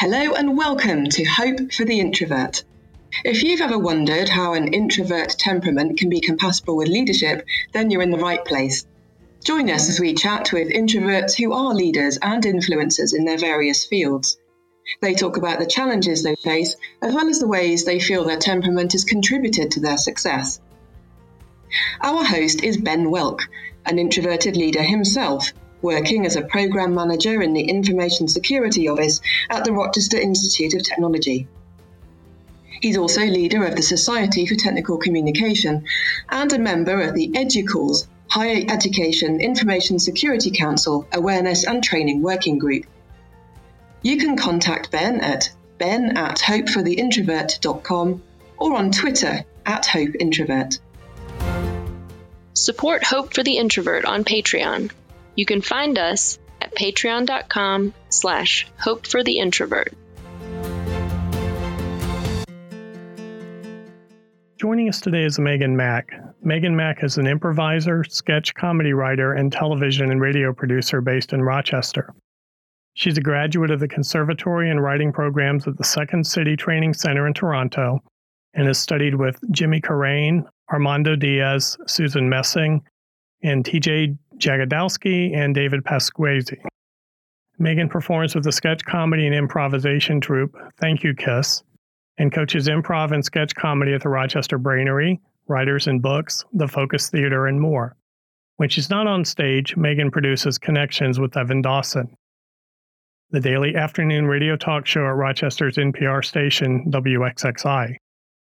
Hello and welcome to Hope for the Introvert. If you've ever wondered how an introvert temperament can be compatible with leadership, then you're in the right place. Join us as we chat with introverts who are leaders and influencers in their various fields. They talk about the challenges they face, as well as the ways they feel their temperament has contributed to their success. Our host is Ben Woelk, an introverted leader himself working as a program manager in the Information Security Office at the Rochester Institute of Technology. He's also leader of the Society for Technical Communication and a member of the EDUCAUSE Higher Education Information Security Council Awareness and Training Working Group. You can contact Ben at ben at hopefortheintrovert.com or on Twitter at hopeintrovert. Support Hope for the Introvert on Patreon you can find us at patreon.com slash hope for the introvert. Joining us today is Megan Mack. Megan Mack is an improviser, sketch comedy writer, and television and radio producer based in Rochester. She's a graduate of the conservatory and writing programs at the Second City Training Center in Toronto and has studied with Jimmy Carrane, Armando Diaz, Susan Messing, and TJ Jagodowski and David Pasquesi. Megan performs with the sketch comedy and improvisation troupe Thank You Kiss and coaches improv and sketch comedy at the Rochester Brainery, Writers and Books, the Focus Theater, and more. When she's not on stage, Megan produces Connections with Evan Dawson, the daily afternoon radio talk show at Rochester's NPR station, WXXI.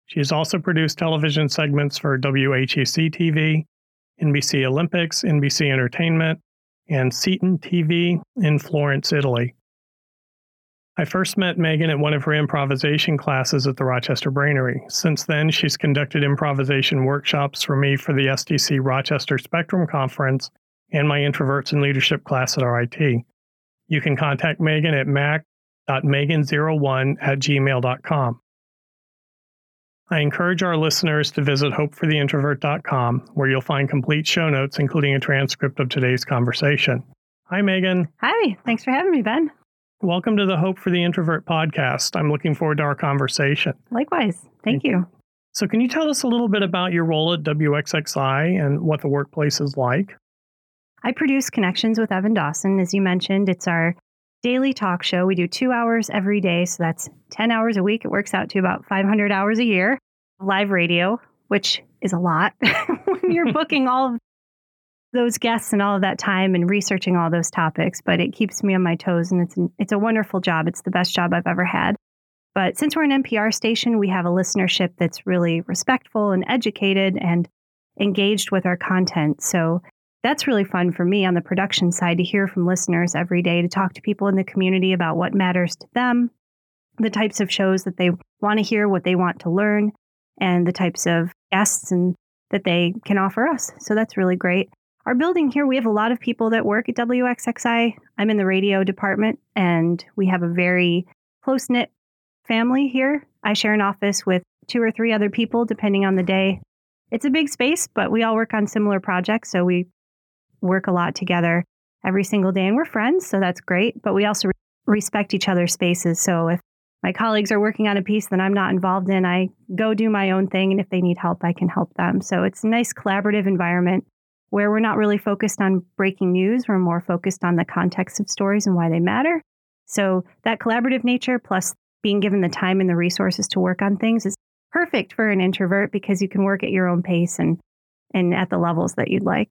She has also produced television segments for WHEC TV, NBC Olympics, NBC Entertainment, and Seaton TV in Florence, Italy. I first met Megan at one of her improvisation classes at the Rochester Brainery. Since then, she's conducted improvisation workshops for me for the STC Rochester Spectrum Conference and my Introverts and Leadership class at RIT. You can contact Megan at mac.megan01 at gmail.com. I encourage our listeners to visit hopefortheintrovert.com, where you'll find complete show notes, including a transcript of today's conversation. Hi, Megan. Hi. Thanks for having me, Ben. Welcome to the Hope for the Introvert podcast. I'm looking forward to our conversation. Likewise. Thank, Thank you. you. So, can you tell us a little bit about your role at WXXI and what the workplace is like? I produce Connections with Evan Dawson. As you mentioned, it's our daily talk show. We do two hours every day, so that's 10 hours a week. It works out to about 500 hours a year. Live radio, which is a lot when you're booking all of those guests and all of that time and researching all those topics, but it keeps me on my toes and it's an, it's a wonderful job. It's the best job I've ever had. But since we're an NPR station, we have a listenership that's really respectful and educated and engaged with our content. So that's really fun for me on the production side to hear from listeners every day, to talk to people in the community about what matters to them, the types of shows that they want to hear, what they want to learn, and the types of guests and that they can offer us. So that's really great. Our building here, we have a lot of people that work at WXXI. I'm in the radio department, and we have a very close knit family here. I share an office with two or three other people, depending on the day. It's a big space, but we all work on similar projects, so we work a lot together every single day and we're friends, so that's great. But we also re- respect each other's spaces. So if my colleagues are working on a piece that I'm not involved in, I go do my own thing. And if they need help, I can help them. So it's a nice collaborative environment where we're not really focused on breaking news. We're more focused on the context of stories and why they matter. So that collaborative nature plus being given the time and the resources to work on things is perfect for an introvert because you can work at your own pace and and at the levels that you'd like.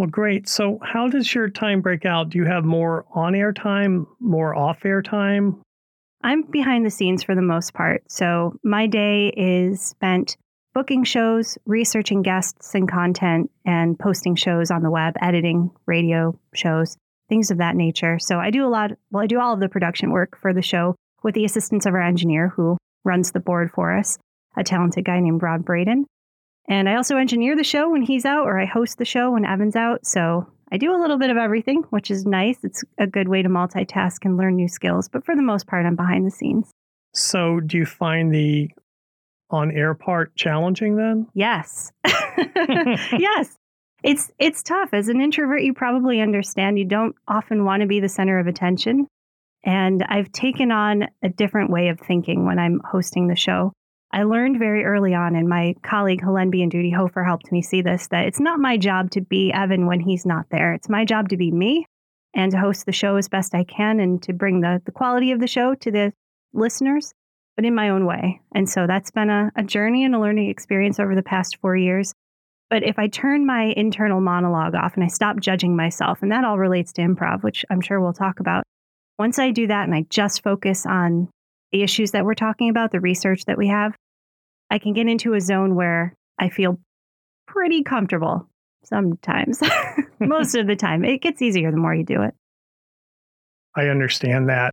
Well, great. So, how does your time break out? Do you have more on air time, more off air time? I'm behind the scenes for the most part. So, my day is spent booking shows, researching guests and content, and posting shows on the web, editing radio shows, things of that nature. So, I do a lot, well, I do all of the production work for the show with the assistance of our engineer who runs the board for us, a talented guy named Rob Braden. And I also engineer the show when he's out, or I host the show when Evan's out. So I do a little bit of everything, which is nice. It's a good way to multitask and learn new skills. But for the most part, I'm behind the scenes. So do you find the on air part challenging then? Yes. yes. It's it's tough. As an introvert, you probably understand you don't often want to be the center of attention. And I've taken on a different way of thinking when I'm hosting the show. I learned very early on, and my colleague Helen B. and Duty Hofer helped me see this that it's not my job to be Evan when he's not there. It's my job to be me and to host the show as best I can and to bring the, the quality of the show to the listeners, but in my own way. And so that's been a, a journey and a learning experience over the past four years. But if I turn my internal monologue off and I stop judging myself, and that all relates to improv, which I'm sure we'll talk about, once I do that and I just focus on the issues that we're talking about, the research that we have, I can get into a zone where I feel pretty comfortable sometimes. Most of the time. It gets easier the more you do it. I understand that.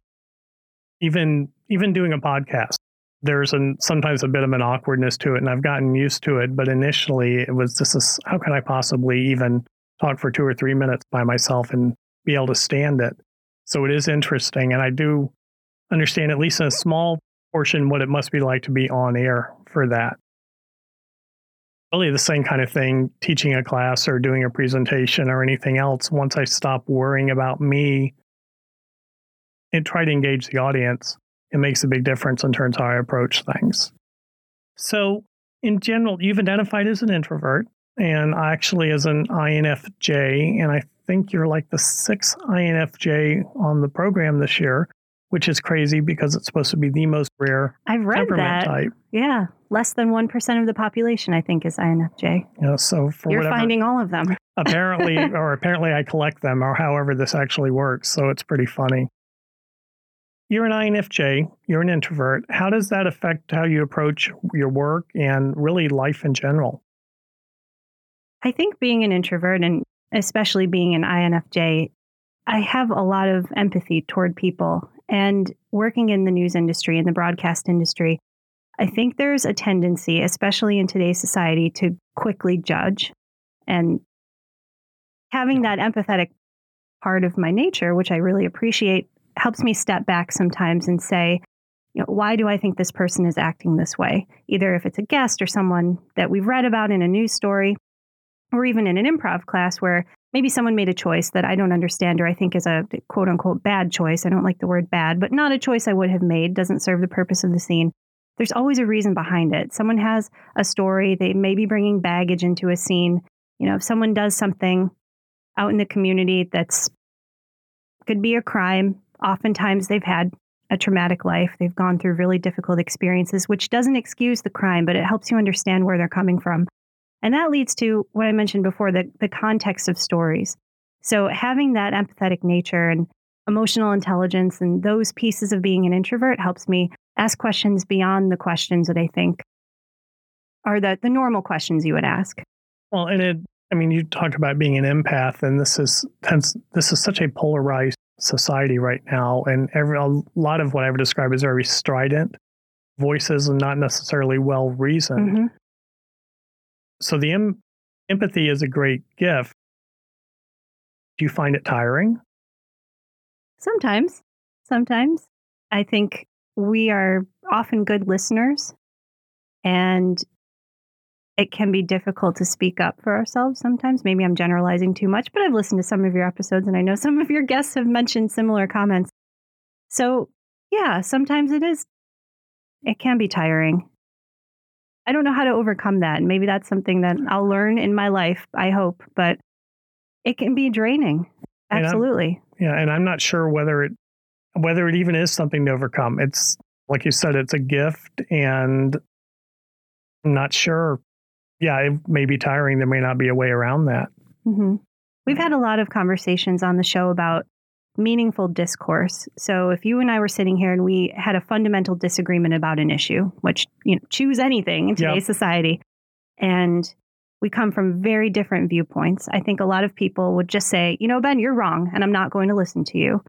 Even even doing a podcast, there's an, sometimes a bit of an awkwardness to it, and I've gotten used to it. But initially, it was just this: how can I possibly even talk for two or three minutes by myself and be able to stand it? So it is interesting, and I do understand at least in a small portion what it must be like to be on air for that. Really, the same kind of thing teaching a class or doing a presentation or anything else. Once I stop worrying about me and try to engage the audience, it makes a big difference in terms of how I approach things. So, in general, you've identified as an introvert and actually as an INFJ. And I think you're like the sixth INFJ on the program this year which is crazy because it's supposed to be the most rare I've read that. type. Yeah, less than 1% of the population, I think, is INFJ. Yeah, so for You're whatever, finding all of them. apparently, or apparently, I collect them, or however this actually works. So it's pretty funny. You're an INFJ. You're an introvert. How does that affect how you approach your work and really life in general? I think being an introvert and especially being an INFJ, I have a lot of empathy toward people and working in the news industry and the broadcast industry, I think there's a tendency, especially in today's society, to quickly judge. And having that empathetic part of my nature, which I really appreciate, helps me step back sometimes and say, you know, why do I think this person is acting this way? Either if it's a guest or someone that we've read about in a news story, or even in an improv class where maybe someone made a choice that I don't understand or I think is a quote unquote bad choice. I don't like the word bad, but not a choice I would have made, doesn't serve the purpose of the scene. There's always a reason behind it. Someone has a story, they may be bringing baggage into a scene. You know, if someone does something out in the community that's could be a crime, oftentimes they've had a traumatic life. They've gone through really difficult experiences, which doesn't excuse the crime, but it helps you understand where they're coming from. And that leads to what I mentioned before the, the context of stories. So having that empathetic nature and emotional intelligence and those pieces of being an introvert helps me ask questions beyond the questions that I think are the, the normal questions you would ask. Well, and it, I mean, you talked about being an empath, and this is hence this is such a polarized society right now, and every a lot of what I would describe as very strident voices and not necessarily well reasoned. Mm-hmm so the em- empathy is a great gift. Do you find it tiring? Sometimes. Sometimes. I think we are often good listeners and it can be difficult to speak up for ourselves sometimes. Maybe I'm generalizing too much, but I've listened to some of your episodes and I know some of your guests have mentioned similar comments. So, yeah, sometimes it is, it can be tiring. I don't know how to overcome that. And maybe that's something that I'll learn in my life, I hope, but it can be draining. Absolutely. And yeah. And I'm not sure whether it, whether it even is something to overcome. It's like you said, it's a gift and I'm not sure. Yeah, it may be tiring. There may not be a way around that. Mm-hmm. We've had a lot of conversations on the show about meaningful discourse. So if you and I were sitting here and we had a fundamental disagreement about an issue, which you know, choose anything in today's yep. society, and we come from very different viewpoints, I think a lot of people would just say, you know, Ben, you're wrong, and I'm not going to listen to you.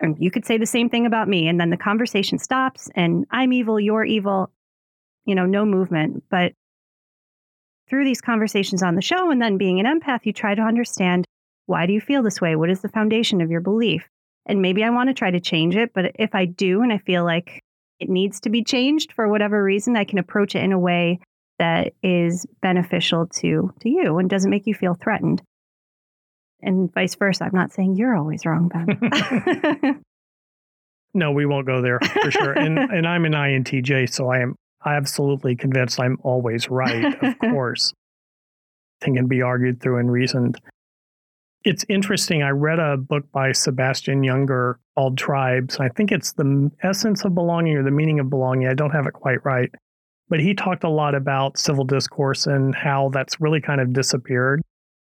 And you could say the same thing about me, and then the conversation stops, and I'm evil, you're evil, you know, no movement. But through these conversations on the show and then being an empath, you try to understand why do you feel this way? What is the foundation of your belief? And maybe I want to try to change it, but if I do and I feel like it needs to be changed for whatever reason, I can approach it in a way that is beneficial to to you and doesn't make you feel threatened. And vice versa. I'm not saying you're always wrong, Ben. No, we won't go there for sure. and and I'm an INTJ, so I am absolutely convinced I'm always right, of course. Thing can be argued through and reasoned. It's interesting. I read a book by Sebastian Junger called Tribes. I think it's the essence of belonging or the meaning of belonging. I don't have it quite right. But he talked a lot about civil discourse and how that's really kind of disappeared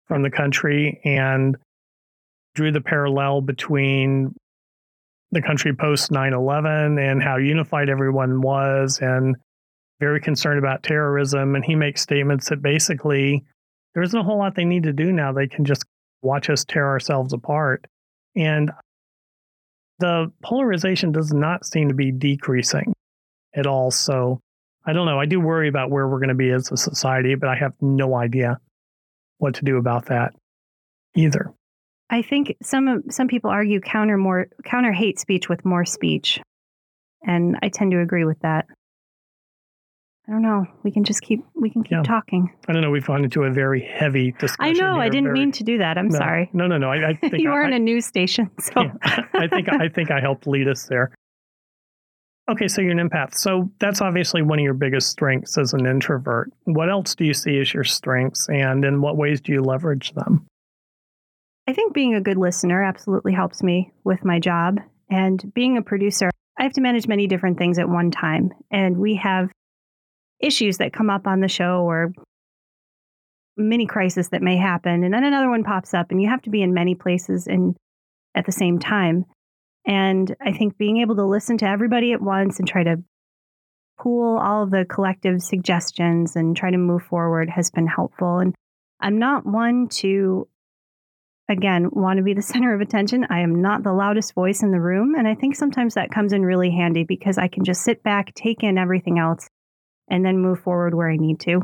from the country and drew the parallel between the country post 9 11 and how unified everyone was and very concerned about terrorism. And he makes statements that basically there isn't a whole lot they need to do now. They can just watch us tear ourselves apart. And the polarization does not seem to be decreasing at all. So I don't know. I do worry about where we're going to be as a society, but I have no idea what to do about that either. I think some some people argue counter more counter hate speech with more speech, and I tend to agree with that. I don't know. We can just keep we can keep yeah. talking. I don't know. We've gone into a very heavy discussion. I know. Here, I didn't very, mean to do that. I'm no, sorry. No, no, no. I, I think you are in a news station, so yeah, I think I think I helped lead us there. Okay, so you're an empath. So that's obviously one of your biggest strengths as an introvert. What else do you see as your strengths, and in what ways do you leverage them? I think being a good listener absolutely helps me with my job. And being a producer, I have to manage many different things at one time. And we have issues that come up on the show or mini crisis that may happen. And then another one pops up, and you have to be in many places and at the same time. And I think being able to listen to everybody at once and try to pool all of the collective suggestions and try to move forward has been helpful. And I'm not one to again, want to be the center of attention. I am not the loudest voice in the room. And I think sometimes that comes in really handy because I can just sit back, take in everything else, and then move forward where I need to.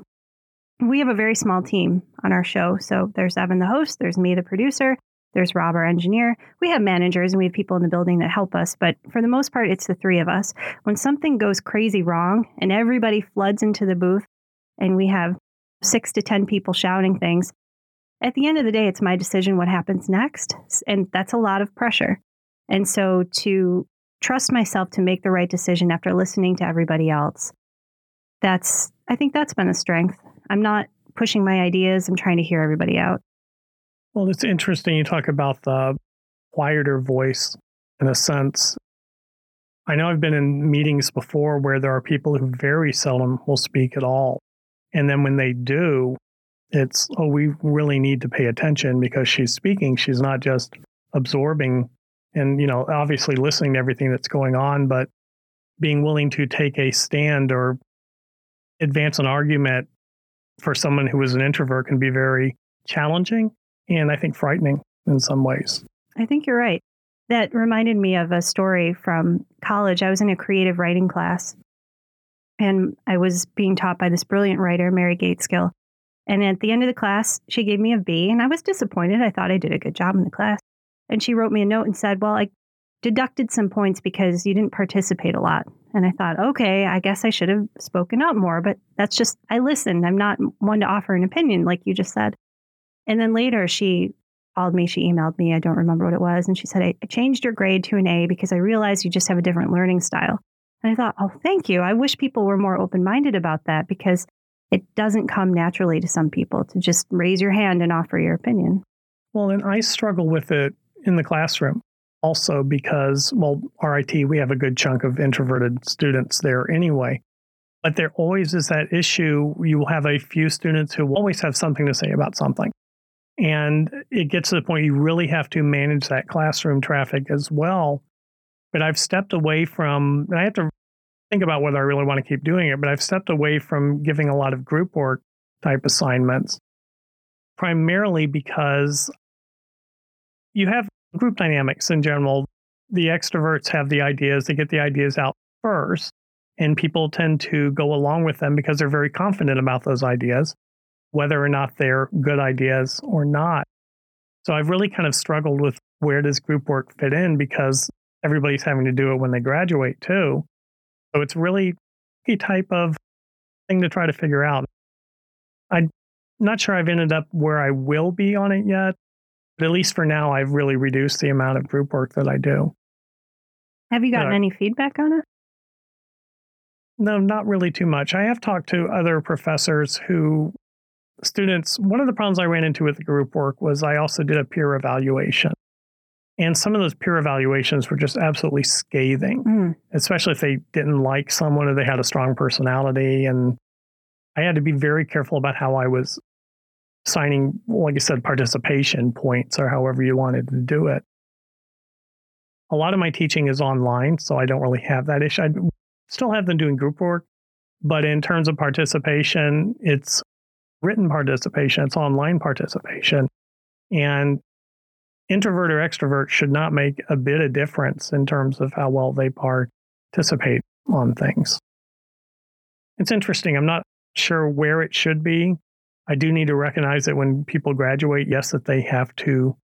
We have a very small team on our show. So there's Evan, the host, there's me, the producer, there's Rob, our engineer. We have managers and we have people in the building that help us, but for the most part, it's the three of us. When something goes crazy wrong and everybody floods into the booth and we have six to 10 people shouting things, at the end of the day, it's my decision what happens next. And that's a lot of pressure. And so to trust myself to make the right decision after listening to everybody else, that's, I think that's been a strength. I'm not pushing my ideas, I'm trying to hear everybody out. Well, it's interesting you talk about the quieter voice in a sense. I know I've been in meetings before where there are people who very seldom will speak at all. And then when they do, it's oh we really need to pay attention because she's speaking she's not just absorbing and you know obviously listening to everything that's going on but being willing to take a stand or advance an argument for someone who is an introvert can be very challenging and i think frightening in some ways i think you're right that reminded me of a story from college i was in a creative writing class and i was being taught by this brilliant writer mary gaitskill and at the end of the class, she gave me a B, and I was disappointed. I thought I did a good job in the class. And she wrote me a note and said, Well, I deducted some points because you didn't participate a lot. And I thought, okay, I guess I should have spoken up more, but that's just, I listened. I'm not one to offer an opinion, like you just said. And then later she called me, she emailed me, I don't remember what it was. And she said, I changed your grade to an A because I realized you just have a different learning style. And I thought, oh, thank you. I wish people were more open minded about that because it doesn't come naturally to some people to just raise your hand and offer your opinion. Well, and I struggle with it in the classroom also because, well, RIT, we have a good chunk of introverted students there anyway. But there always is that issue. You will have a few students who always have something to say about something. And it gets to the point you really have to manage that classroom traffic as well. But I've stepped away from, and I have to think about whether I really want to keep doing it, but I've stepped away from giving a lot of group work type assignments, primarily because you have group dynamics in general. The extroverts have the ideas, they get the ideas out first, and people tend to go along with them because they're very confident about those ideas, whether or not they're good ideas or not. So I've really kind of struggled with where does group work fit in because everybody's having to do it when they graduate too. So it's really a type of thing to try to figure out. I'm not sure I've ended up where I will be on it yet, but at least for now, I've really reduced the amount of group work that I do. Have you gotten Uh, any feedback on it? No, not really too much. I have talked to other professors who, students, one of the problems I ran into with the group work was I also did a peer evaluation. And some of those peer evaluations were just absolutely scathing, Mm, especially if they didn't like someone or they had a strong personality. And I had to be very careful about how I was signing, like I said, participation points or however you wanted to do it. A lot of my teaching is online, so I don't really have that issue. I still have them doing group work, but in terms of participation, it's written participation, it's online participation. And introvert or extrovert should not make a bit of difference in terms of how well they participate on things. It's interesting. I'm not sure where it should be. I do need to recognize that when people graduate, yes, that they have to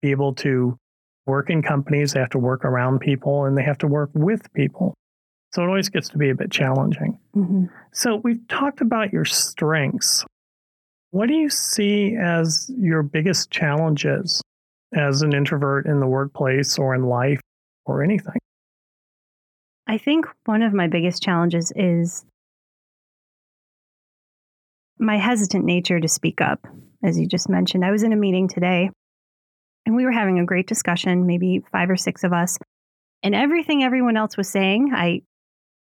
be able to work in companies, they have to work around people, and they have to work with people. So it always gets to be a bit challenging. mhm. So we've talked about your strengths. What do you see as your biggest challenges as an introvert in the workplace or in life or anything? I think one of my biggest challenges is my hesitant nature to speak up, as you just mentioned. I was in a meeting today and we were having a great discussion, maybe five or six of us. And everything everyone else was saying, I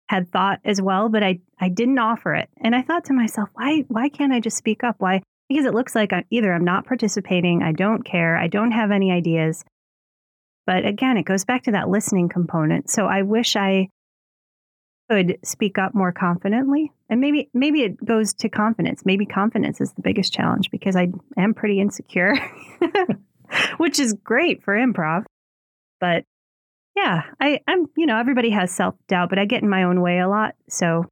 had thought as well, but I, I didn't offer it. And I thought to myself, why why can't I just speak up? Why? Because it looks like I'm, either I'm not participating, I don't care, I don't have any ideas. But again, it goes back to that listening component. So I wish I could speak up more confidently. And maybe maybe it goes to confidence. Maybe confidence is the biggest challenge because I am pretty insecure, which is great for improv. But yeah, I, I'm you know, everybody has self doubt, but I get in my own way a lot. So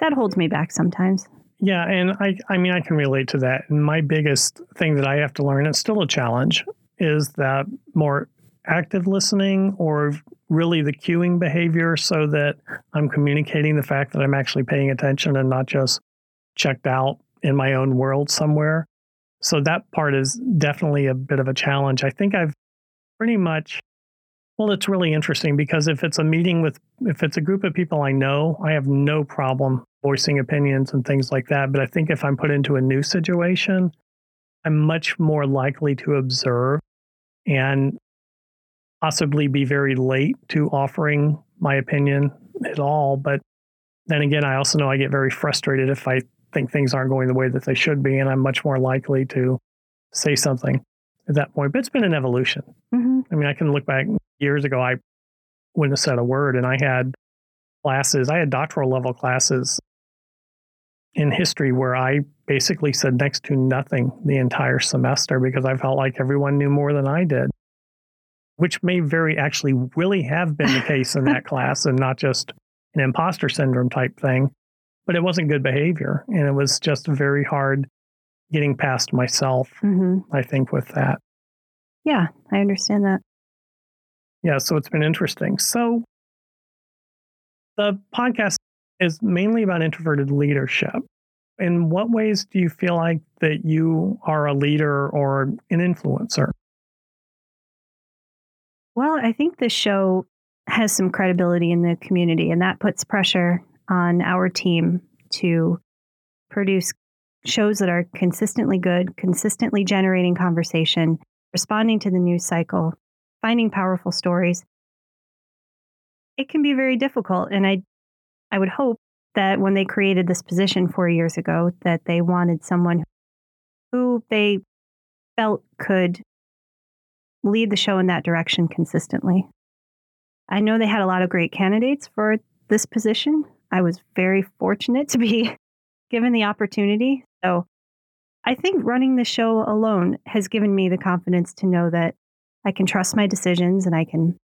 that holds me back sometimes. Yeah, and I I mean I can relate to that. And my biggest thing that I have to learn, it's still a challenge, is that more active listening or really the cueing behavior so that I'm communicating the fact that I'm actually paying attention and not just checked out in my own world somewhere. So that part is definitely a bit of a challenge. I think I've pretty much well, it's really interesting because if it's a meeting with, if it's a group of people I know, I have no problem voicing opinions and things like that. But I think if I'm put into a new situation, I'm much more likely to observe and possibly be very late to offering my opinion at all. But then again, I also know I get very frustrated if I think things aren't going the way that they should be, and I'm much more likely to say something at that point. But it's been an evolution. hmm I mean, I can look back years ago, I wouldn't have said a word, and I had classes, I had doctoral level classes in history where I basically said next to nothing the entire semester because I felt like everyone knew more than I did, which may very actually really have been the case in that class and not just an imposter syndrome type thing. But it wasn't good behavior, and it was just very hard getting past myself, hmm I think, with that. Yeah, I understand that. Yeah, so it's been interesting. So the podcast is mainly about introverted leadership. In what ways do you feel like that you are a leader or an influencer? Well, I think this show has some credibility in the community, and that puts pressure on our team to produce shows that are consistently good, consistently generating conversation, responding to the news cycle, finding powerful stories. It can be very difficult, and I, I would hope that when they created this position four years ago, that they wanted someone who they felt could lead the show in that direction consistently. I know they had a lot of great candidates for this position. I was very fortunate to be given the opportunity. So I think running the show alone has given me the confidence to know that I can trust my decisions and I can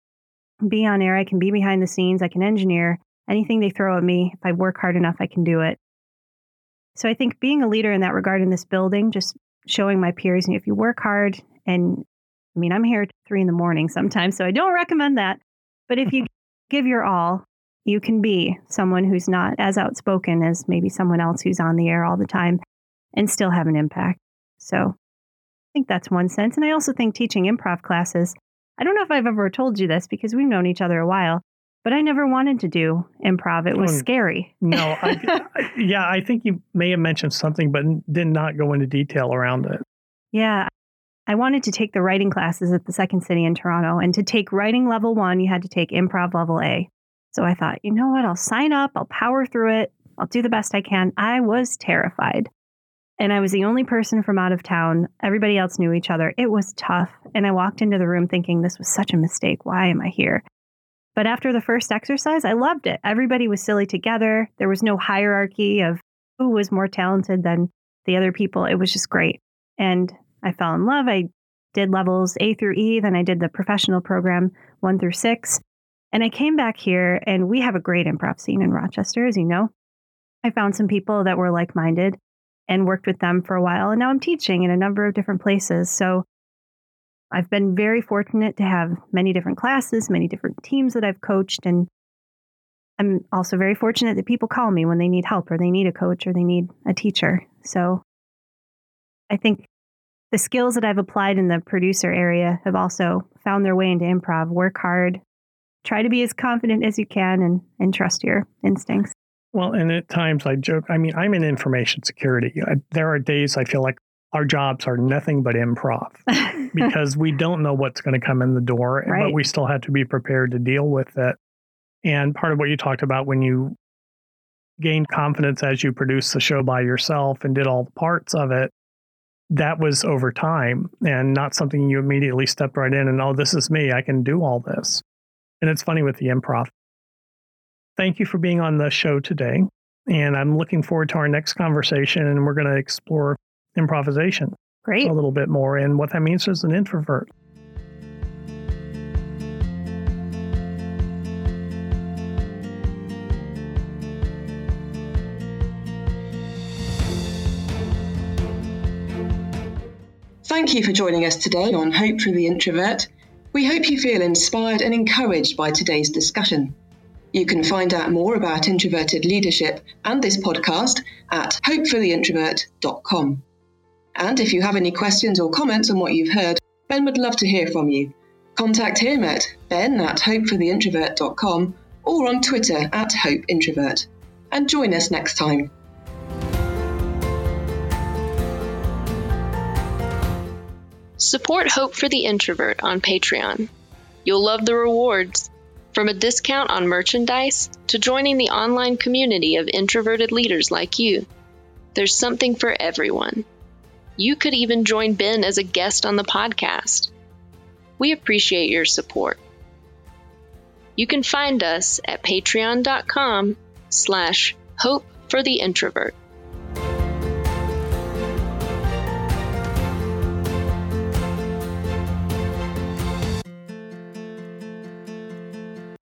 be on air, I can be behind the scenes, I can engineer anything they throw at me. If I work hard enough, I can do it. So I think being a leader in that regard in this building, just showing my peers, and if you work hard and I mean, I'm here at three in the morning sometimes, so I don't recommend that. But if you give your all, you can be someone who's not as outspoken as maybe someone else who's on the air all the time and still have an impact. So I think that's one sense. And I also think teaching improv classes, I don't know if I've ever told you this because we've known each other a while, but I never wanted to do improv. It was Oh, scary. No, I, I- yeah, I think you may have mentioned something, but did not go into detail around it. Yeah. I wanted to take the writing classes at the Second City in Toronto. And to take writing level one, you had to take improv level A. So I thought, you know what? I'll sign up, I'll power through it, I'll do the best I can. I was terrified. And I was the only person from out of town. Everybody else knew each other. It was tough. And I walked into the room thinking, this was such a mistake. Why am I here? But after the first exercise, I loved it. Everybody was silly together. There was no hierarchy of who was more talented than the other people. It was just great. And I fell in love. I did levels A through E, then I did the professional program one through six. And I came back here, and we have a great improv scene in Rochester, as you know. I found some people that were like minded and worked with them for a while. And now I'm teaching in a number of different places. So I've been very fortunate to have many different classes, many different teams that I've coached. And I'm also very fortunate that people call me when they need help or they need a coach or they need a teacher. So I think the skills that I've applied in the producer area have also found their way into improv. Work hard, try to be as confident as you can, and, and trust your instincts. Well, and at times I joke, I mean, I'm in information security. I, there are days I feel like our jobs are nothing but improv because we don't know what's going to come in the door, but we still have to be prepared to deal with it. And part of what you talked about when you gained confidence as you produced the show by yourself and did all the parts of it, that was over time and not something you immediately stepped right in and, oh, this is me. I can do all this. And it's funny with the improv. Thank you for being on the show today. And I'm looking forward to our next conversation, and we're going to explore improvisation Great. a little bit more and what that means as an introvert. Thank you for joining us today on Hope for the Introvert. We hope you feel inspired and encouraged by today's discussion. You can find out more about introverted leadership and this podcast at hopefortheintrovert.com. And if you have any questions or comments on what you've heard, Ben would love to hear from you. Contact him at ben at hopefortheintrovert.com or on Twitter at hopeintrovert. And join us next time. Support Hope for the Introvert on Patreon. You'll love the rewards. From a discount on merchandise to joining the online community of introverted leaders like you. There's something for everyone. You could even join Ben as a guest on the podcast. We appreciate your support. You can find us at patreon.com slash hope for the introvert.